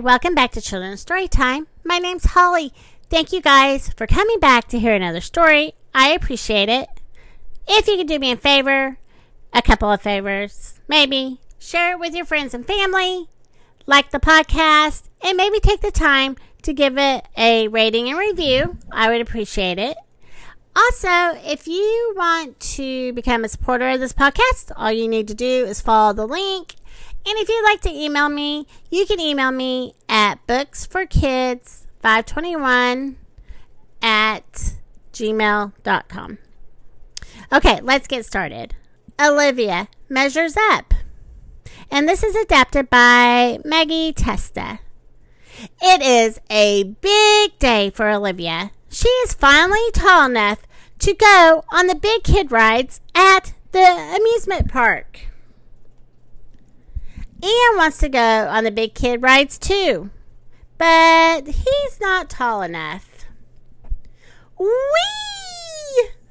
Welcome back to Children's Story Time. My name's Holly. Thank you guys for coming back to hear another story. I appreciate it. If you could do me a favor, a couple of favors, maybe share it with your friends and family, like the podcast, and maybe take the time to give it a rating and review. I would appreciate it. Also, if you want to become a supporter of this podcast, all you need to do is follow the link and if you'd like to email me, you can email me at booksforkids521 at gmail.com. Okay, let's get started. Olivia measures up. And this is adapted by Maggie Testa. It is a big day for Olivia. She is finally tall enough to go on the big kid rides at the amusement park. Ian wants to go on the big kid rides too, but he's not tall enough. Whee!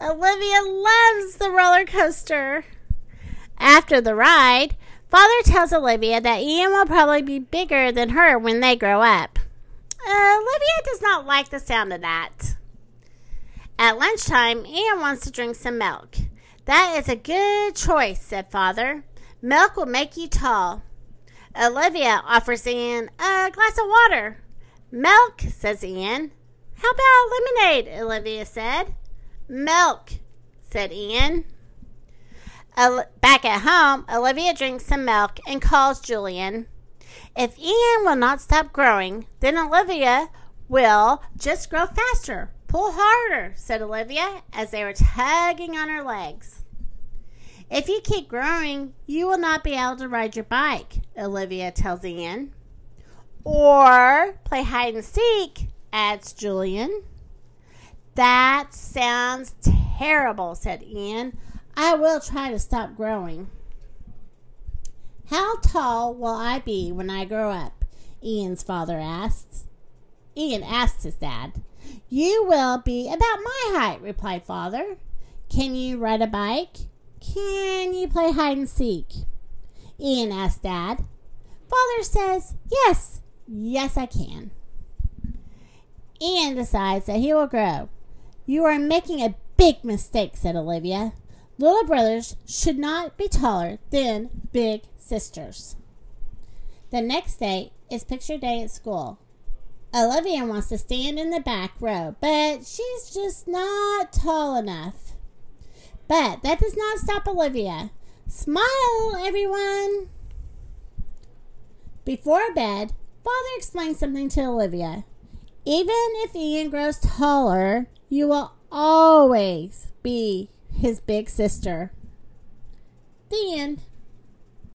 Olivia loves the roller coaster. After the ride, Father tells Olivia that Ian will probably be bigger than her when they grow up. Olivia does not like the sound of that. At lunchtime, Ian wants to drink some milk. That is a good choice, said Father. Milk will make you tall. Olivia offers Ian a glass of water. Milk, says Ian. How about lemonade? Olivia said. Milk, said Ian. Back at home, Olivia drinks some milk and calls Julian. If Ian will not stop growing, then Olivia will just grow faster. Pull harder, said Olivia as they were tugging on her legs. If you keep growing, you will not be able to ride your bike, Olivia tells Ian. Or play hide and seek, adds Julian. That sounds terrible, said Ian. I will try to stop growing. How tall will I be when I grow up? Ian's father asks. Ian asks his dad. You will be about my height, replied father. Can you ride a bike? Can you play hide and seek? Ian asks Dad. Father says, Yes, yes, I can. Ian decides that he will grow. You are making a big mistake, said Olivia. Little brothers should not be taller than big sisters. The next day is picture day at school. Olivia wants to stand in the back row, but she's just not tall enough. But that does not stop Olivia. Smile, everyone! Before bed, Father explained something to Olivia. Even if Ian grows taller, you will always be his big sister. The end.